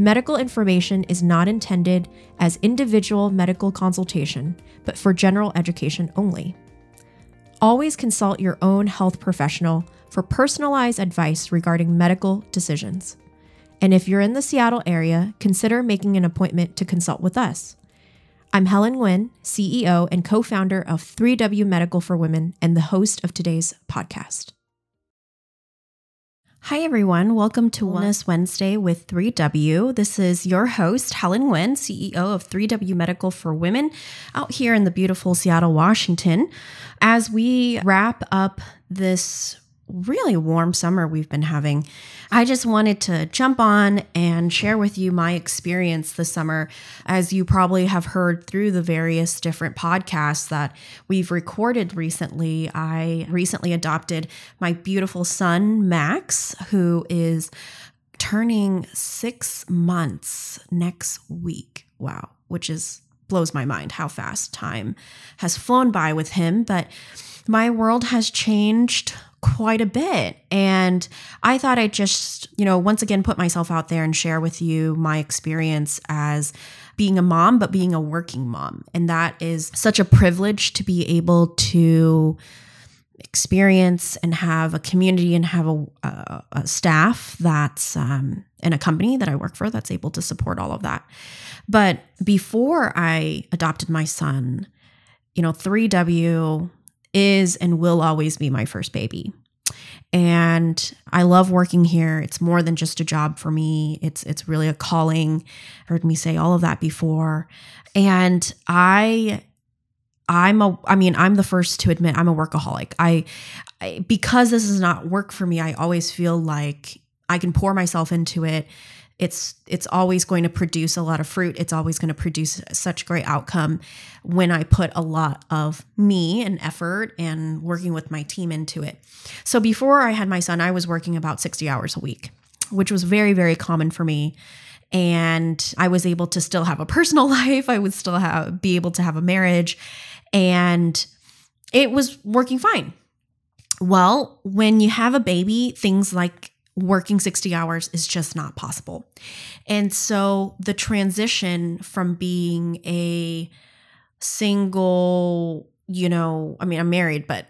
Medical information is not intended as individual medical consultation, but for general education only. Always consult your own health professional for personalized advice regarding medical decisions. And if you're in the Seattle area, consider making an appointment to consult with us. I'm Helen Nguyen, CEO and co founder of 3W Medical for Women, and the host of today's podcast. Hi, everyone. Welcome to Wellness Wednesday with 3W. This is your host, Helen Nguyen, CEO of 3W Medical for Women, out here in the beautiful Seattle, Washington. As we wrap up this really warm summer we've been having. I just wanted to jump on and share with you my experience this summer. As you probably have heard through the various different podcasts that we've recorded recently, I recently adopted my beautiful son, Max, who is turning six months next week. Wow, which is blows my mind how fast time has flown by with him. But my world has changed quite a bit. And I thought I'd just, you know, once again put myself out there and share with you my experience as being a mom, but being a working mom. And that is such a privilege to be able to experience and have a community and have a, a, a staff that's um, in a company that I work for that's able to support all of that. But before I adopted my son, you know, 3W is and will always be my first baby. And I love working here. It's more than just a job for me. It's it's really a calling. Heard me say all of that before. And I I'm a I mean, I'm the first to admit I'm a workaholic. I, I because this is not work for me, I always feel like I can pour myself into it it's it's always going to produce a lot of fruit. It's always going to produce such great outcome. When i put a lot of me and effort and working with my team into it. So before i had my son i was working about 60 hours a week which was very very common for me. And i was able to still have a personal life. I would still have be able to have a marriage. And it was working fine. Well when you have a baby things like working 60 hours is just not possible. And so the transition from being a single, you know, I mean, I'm married, but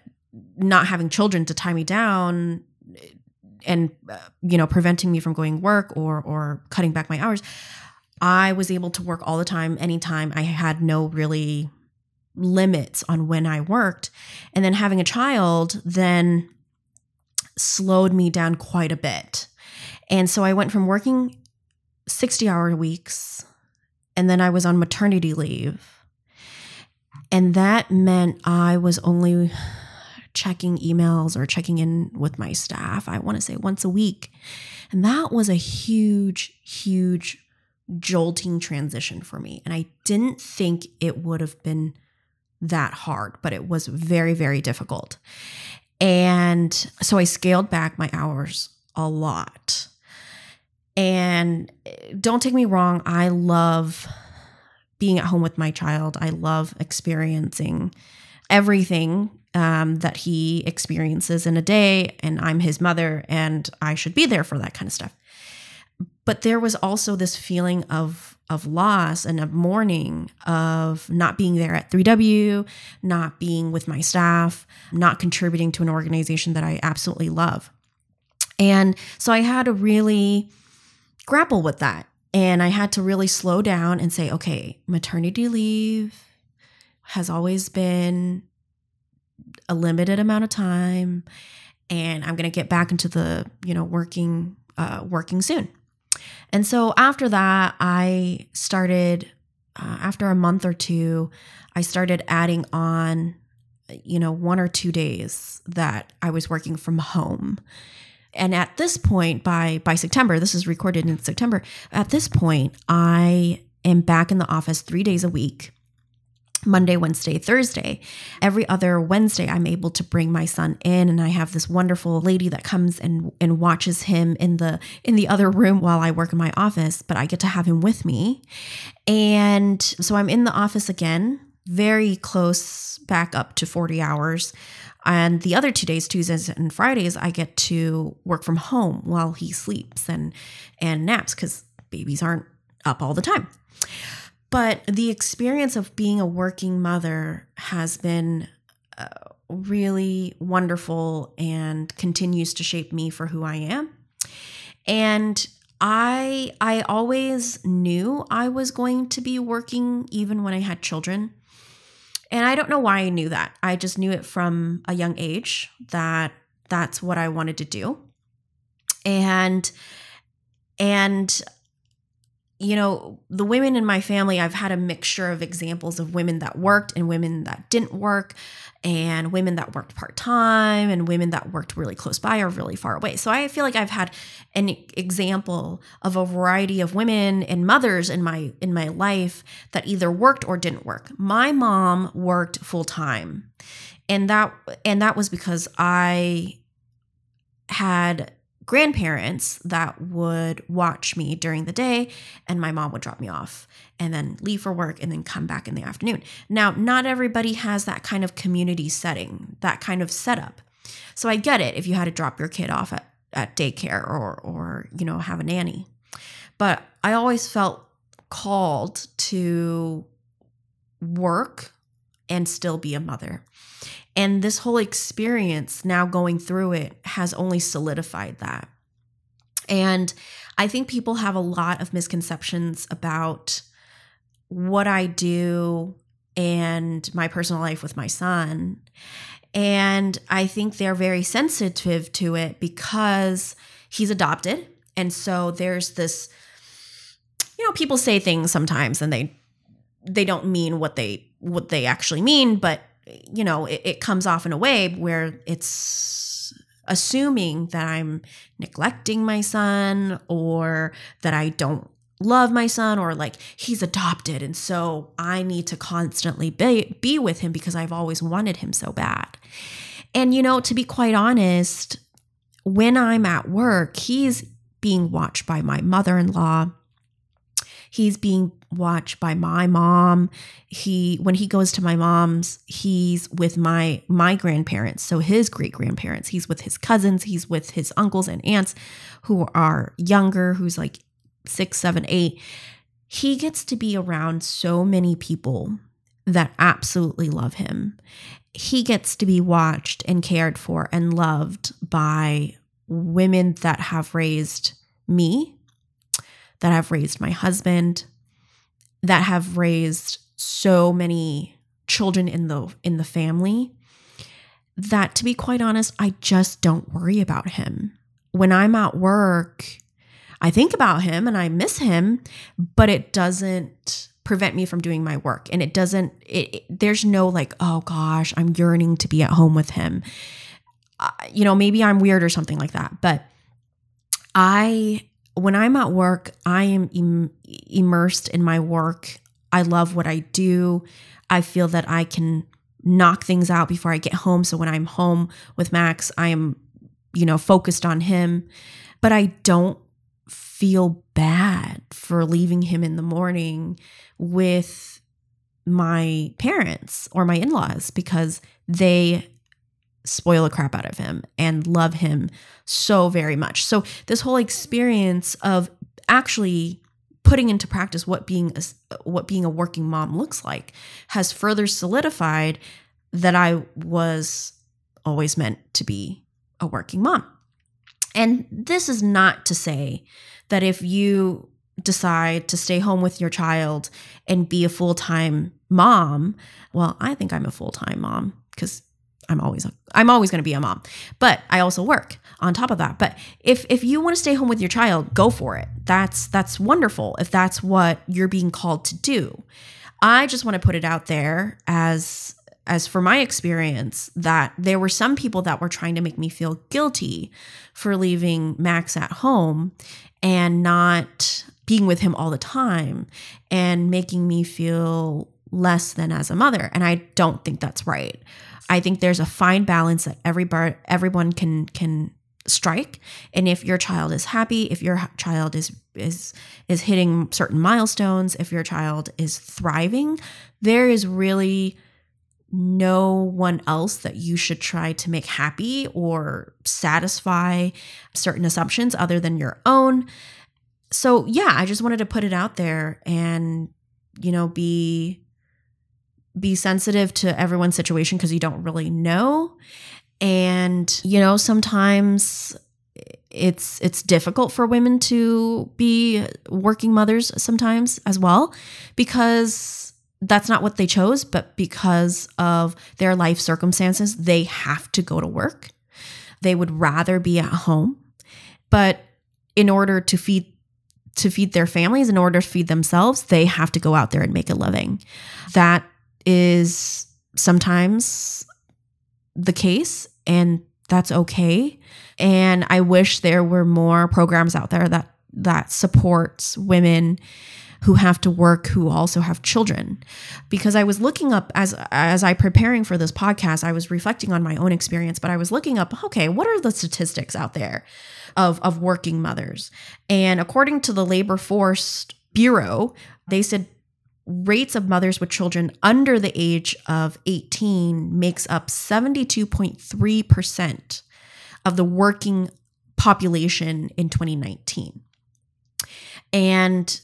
not having children to tie me down and uh, you know preventing me from going work or or cutting back my hours i was able to work all the time anytime i had no really limits on when i worked and then having a child then slowed me down quite a bit. And so I went from working 60 hour weeks and then I was on maternity leave. And that meant I was only checking emails or checking in with my staff, I want to say once a week. And that was a huge, huge jolting transition for me. And I didn't think it would have been that hard, but it was very, very difficult. And so I scaled back my hours a lot. And don't take me wrong, I love being at home with my child. I love experiencing everything um, that he experiences in a day, and I'm his mother, and I should be there for that kind of stuff. But there was also this feeling of of loss and of mourning of not being there at 3W, not being with my staff, not contributing to an organization that I absolutely love. And so I had to really grapple with that. And I had to really slow down and say, okay, maternity leave has always been a limited amount of time and I'm going to get back into the, you know, working uh, working soon. And so after that, I started, uh, after a month or two, I started adding on, you know, one or two days that I was working from home. And at this point, by by September, this is recorded in September. At this point, I am back in the office three days a week. Monday, Wednesday, Thursday. Every other Wednesday, I'm able to bring my son in, and I have this wonderful lady that comes and and watches him in the in the other room while I work in my office. But I get to have him with me, and so I'm in the office again, very close back up to 40 hours. And the other two days, Tuesdays and Fridays, I get to work from home while he sleeps and and naps because babies aren't up all the time. But the experience of being a working mother has been uh, really wonderful and continues to shape me for who I am. And I I always knew I was going to be working even when I had children. And I don't know why I knew that. I just knew it from a young age that that's what I wanted to do. And and you know, the women in my family, I've had a mixture of examples of women that worked and women that didn't work, and women that worked part time, and women that worked really close by or really far away. So I feel like I've had an example of a variety of women and mothers in my in my life that either worked or didn't work. My mom worked full time, and that and that was because I had grandparents that would watch me during the day and my mom would drop me off and then leave for work and then come back in the afternoon. Now, not everybody has that kind of community setting, that kind of setup. So I get it if you had to drop your kid off at, at daycare or or you know have a nanny. But I always felt called to work and still be a mother. And this whole experience, now going through it, has only solidified that. And I think people have a lot of misconceptions about what I do and my personal life with my son. And I think they're very sensitive to it because he's adopted. And so there's this, you know, people say things sometimes and they they don't mean what they what they actually mean, but you know, it, it comes off in a way where it's assuming that I'm neglecting my son or that I don't love my son or like he's adopted and so I need to constantly be, be with him because I've always wanted him so bad. And you know, to be quite honest, when I'm at work, he's being watched by my mother-in-law he's being watched by my mom. He when he goes to my mom's he's with my my grandparents. So his great grandparents he's with his cousins he's with his uncles and aunts who are younger who's like six seven eight. He gets to be around so many people that absolutely love him. He gets to be watched and cared for and loved by women that have raised me that have raised my husband, that have raised so many children in the in the family that to be quite honest, I just don't worry about him. When I'm at work, I think about him and I miss him, but it doesn't prevent me from doing my work and it doesn't it, it, there's no like oh gosh i'm yearning to be at home with him uh, you know maybe i'm weird or something like that but i when I'm at work, I am Im- immersed in my work. I love what I do. I feel that I can knock things out before I get home. So when I'm home with Max, I am, you know, focused on him. But I don't feel bad for leaving him in the morning with my parents or my in laws because they spoil the crap out of him and love him so very much. So this whole experience of actually putting into practice what being a, what being a working mom looks like has further solidified that I was always meant to be a working mom. And this is not to say that if you decide to stay home with your child and be a full-time mom, well, I think I'm a full-time mom because I'm always I'm always going to be a mom. But I also work on top of that. But if if you want to stay home with your child, go for it. That's that's wonderful if that's what you're being called to do. I just want to put it out there as as for my experience that there were some people that were trying to make me feel guilty for leaving Max at home and not being with him all the time and making me feel less than as a mother and I don't think that's right. I think there's a fine balance that everybody everyone can can strike and if your child is happy if your child is is is hitting certain milestones if your child is thriving there is really no one else that you should try to make happy or satisfy certain assumptions other than your own so yeah i just wanted to put it out there and you know be be sensitive to everyone's situation because you don't really know. And you know sometimes it's it's difficult for women to be working mothers sometimes as well because that's not what they chose but because of their life circumstances they have to go to work. They would rather be at home. But in order to feed to feed their families in order to feed themselves they have to go out there and make a living. That is sometimes the case and that's okay. And I wish there were more programs out there that that supports women who have to work who also have children because i was looking up as as i preparing for this podcast i was reflecting on my own experience but i was looking up okay what are the statistics out there of of working mothers and according to the labor force bureau they said rates of mothers with children under the age of 18 makes up 72.3% of the working population in 2019. And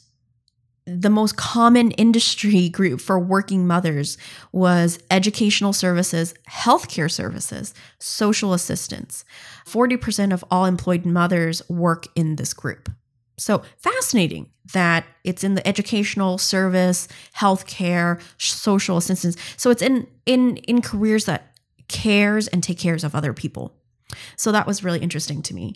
the most common industry group for working mothers was educational services, healthcare services, social assistance. 40% of all employed mothers work in this group. So fascinating that it's in the educational service, healthcare, social assistance. So it's in in in careers that cares and take cares of other people. So that was really interesting to me.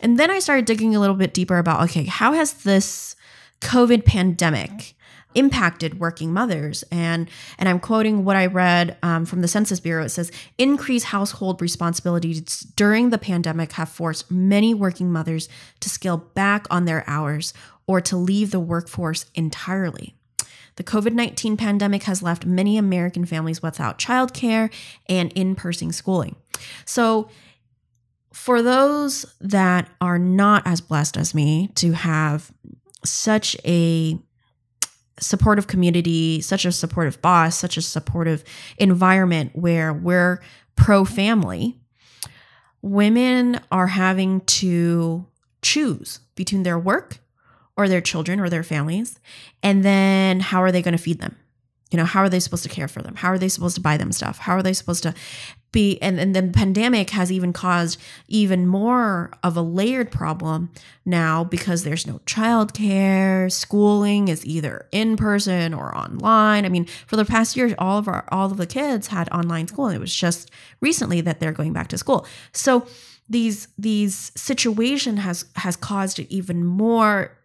And then I started digging a little bit deeper about okay, how has this COVID pandemic mm-hmm. Impacted working mothers. And and I'm quoting what I read um, from the Census Bureau. It says increased household responsibilities during the pandemic have forced many working mothers to scale back on their hours or to leave the workforce entirely. The COVID 19 pandemic has left many American families without childcare and in person schooling. So, for those that are not as blessed as me to have such a supportive community, such a supportive boss, such a supportive environment where we're pro family, women are having to choose between their work or their children or their families. And then how are they going to feed them? You know, how are they supposed to care for them? How are they supposed to buy them stuff? How are they supposed to be and, and the pandemic has even caused even more of a layered problem now because there's no childcare schooling is either in person or online. I mean for the past year all of our all of the kids had online school. And it was just recently that they're going back to school. So these these situation has has caused even more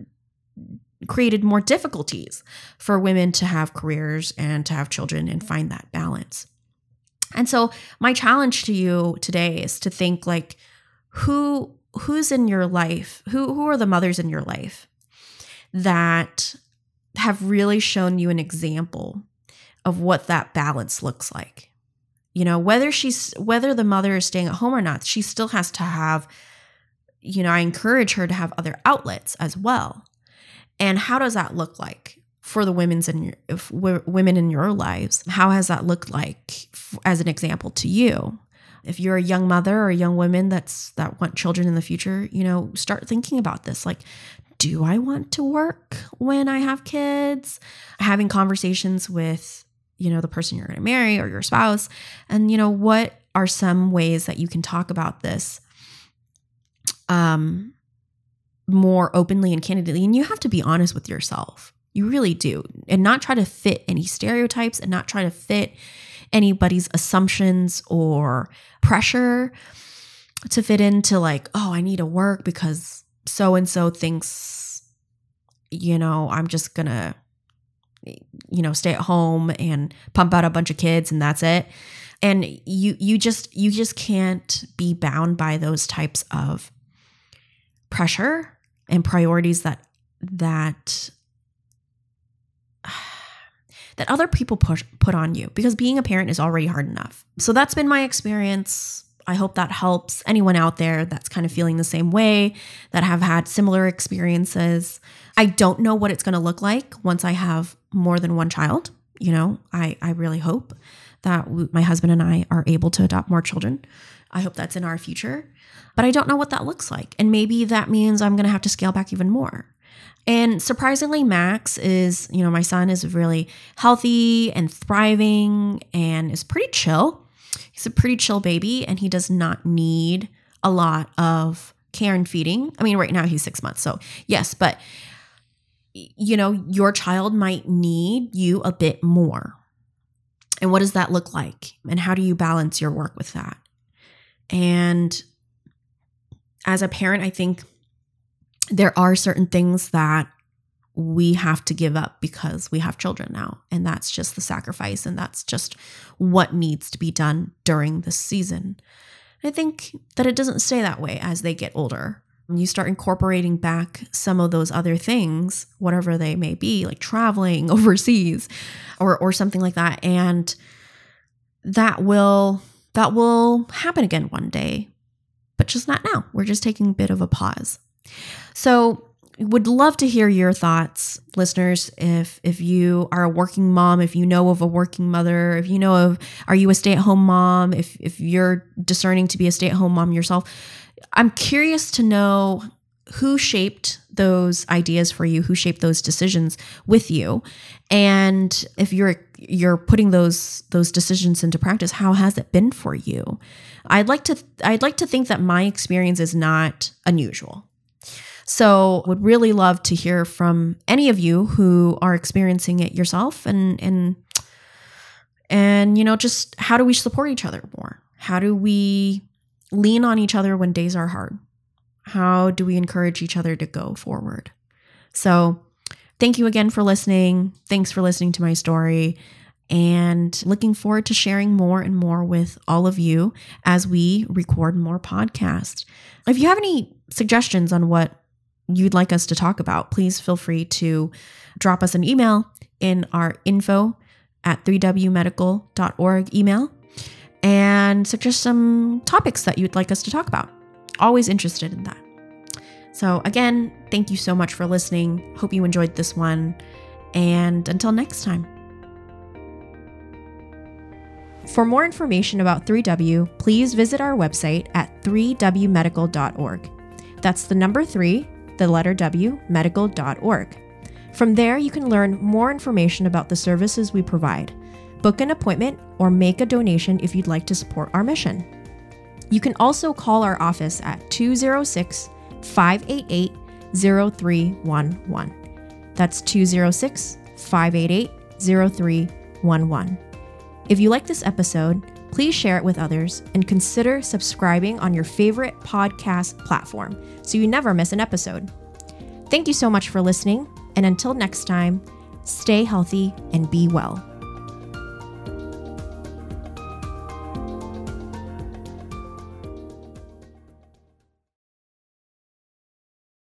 created more difficulties for women to have careers and to have children and find that balance and so my challenge to you today is to think like who who's in your life? Who who are the mothers in your life that have really shown you an example of what that balance looks like? You know, whether she's whether the mother is staying at home or not, she still has to have you know, I encourage her to have other outlets as well. And how does that look like? For the women's in your, women in your lives how has that looked like as an example to you? If you're a young mother or a young woman that's that want children in the future you know start thinking about this. Like do i want to work when i have kids? Having conversations with you know the person you're going to marry or your spouse. And you know what are some ways that you can talk about this um more openly and candidly? And you have to be honest with yourself you really do. And not try to fit any stereotypes and not try to fit anybody's assumptions or pressure to fit into like, oh, I need to work because so and so thinks, you know, I'm just gonna you know, stay at home and pump out a bunch of kids and that's it. And you you just you just can't be bound by those types of pressure and priorities that that that other people push put on you because being a parent is already hard enough. So that's been my experience. I hope that helps anyone out there that's kind of feeling the same way, that have had similar experiences. I don't know what it's going to look like once I have more than one child. You know, I, I really hope that my husband and I are able to adopt more children. I hope that's in our future, but I don't know what that looks like. And maybe that means I'm going to have to scale back even more. And surprisingly, Max is, you know, my son is really healthy and thriving and is pretty chill. He's a pretty chill baby and he does not need a lot of care and feeding. I mean, right now he's six months. So, yes, but, you know, your child might need you a bit more. And what does that look like? And how do you balance your work with that? And as a parent, I think there are certain things that we have to give up because we have children now. And that's just the sacrifice. And that's just what needs to be done during the season. I think that it doesn't stay that way as they get older. When you start incorporating back some of those other things, whatever they may be, like traveling overseas or or something like that. And that will that will happen again one day, but just not now. We're just taking a bit of a pause. So, would love to hear your thoughts, listeners. If if you are a working mom, if you know of a working mother, if you know of are you a stay-at-home mom, if if you're discerning to be a stay-at-home mom yourself, I'm curious to know who shaped those ideas for you, who shaped those decisions with you. And if you're you're putting those those decisions into practice, how has it been for you? I'd like to I'd like to think that my experience is not unusual. So, would really love to hear from any of you who are experiencing it yourself and and and you know, just how do we support each other more? How do we lean on each other when days are hard? How do we encourage each other to go forward? So, thank you again for listening. Thanks for listening to my story and looking forward to sharing more and more with all of you as we record more podcasts. If you have any suggestions on what you'd like us to talk about, please feel free to drop us an email in our info at 3wmedical.org email and suggest some topics that you'd like us to talk about. Always interested in that. So, again, thank you so much for listening. Hope you enjoyed this one. And until next time. For more information about 3W, please visit our website at 3wmedical.org. That's the number 3 the letter W, medical.org. From there, you can learn more information about the services we provide, book an appointment, or make a donation if you'd like to support our mission. You can also call our office at 206 588 0311. That's 206 588 0311. If you like this episode, please share it with others and consider subscribing on your favorite podcast platform so you never miss an episode. Thank you so much for listening, and until next time, stay healthy and be well.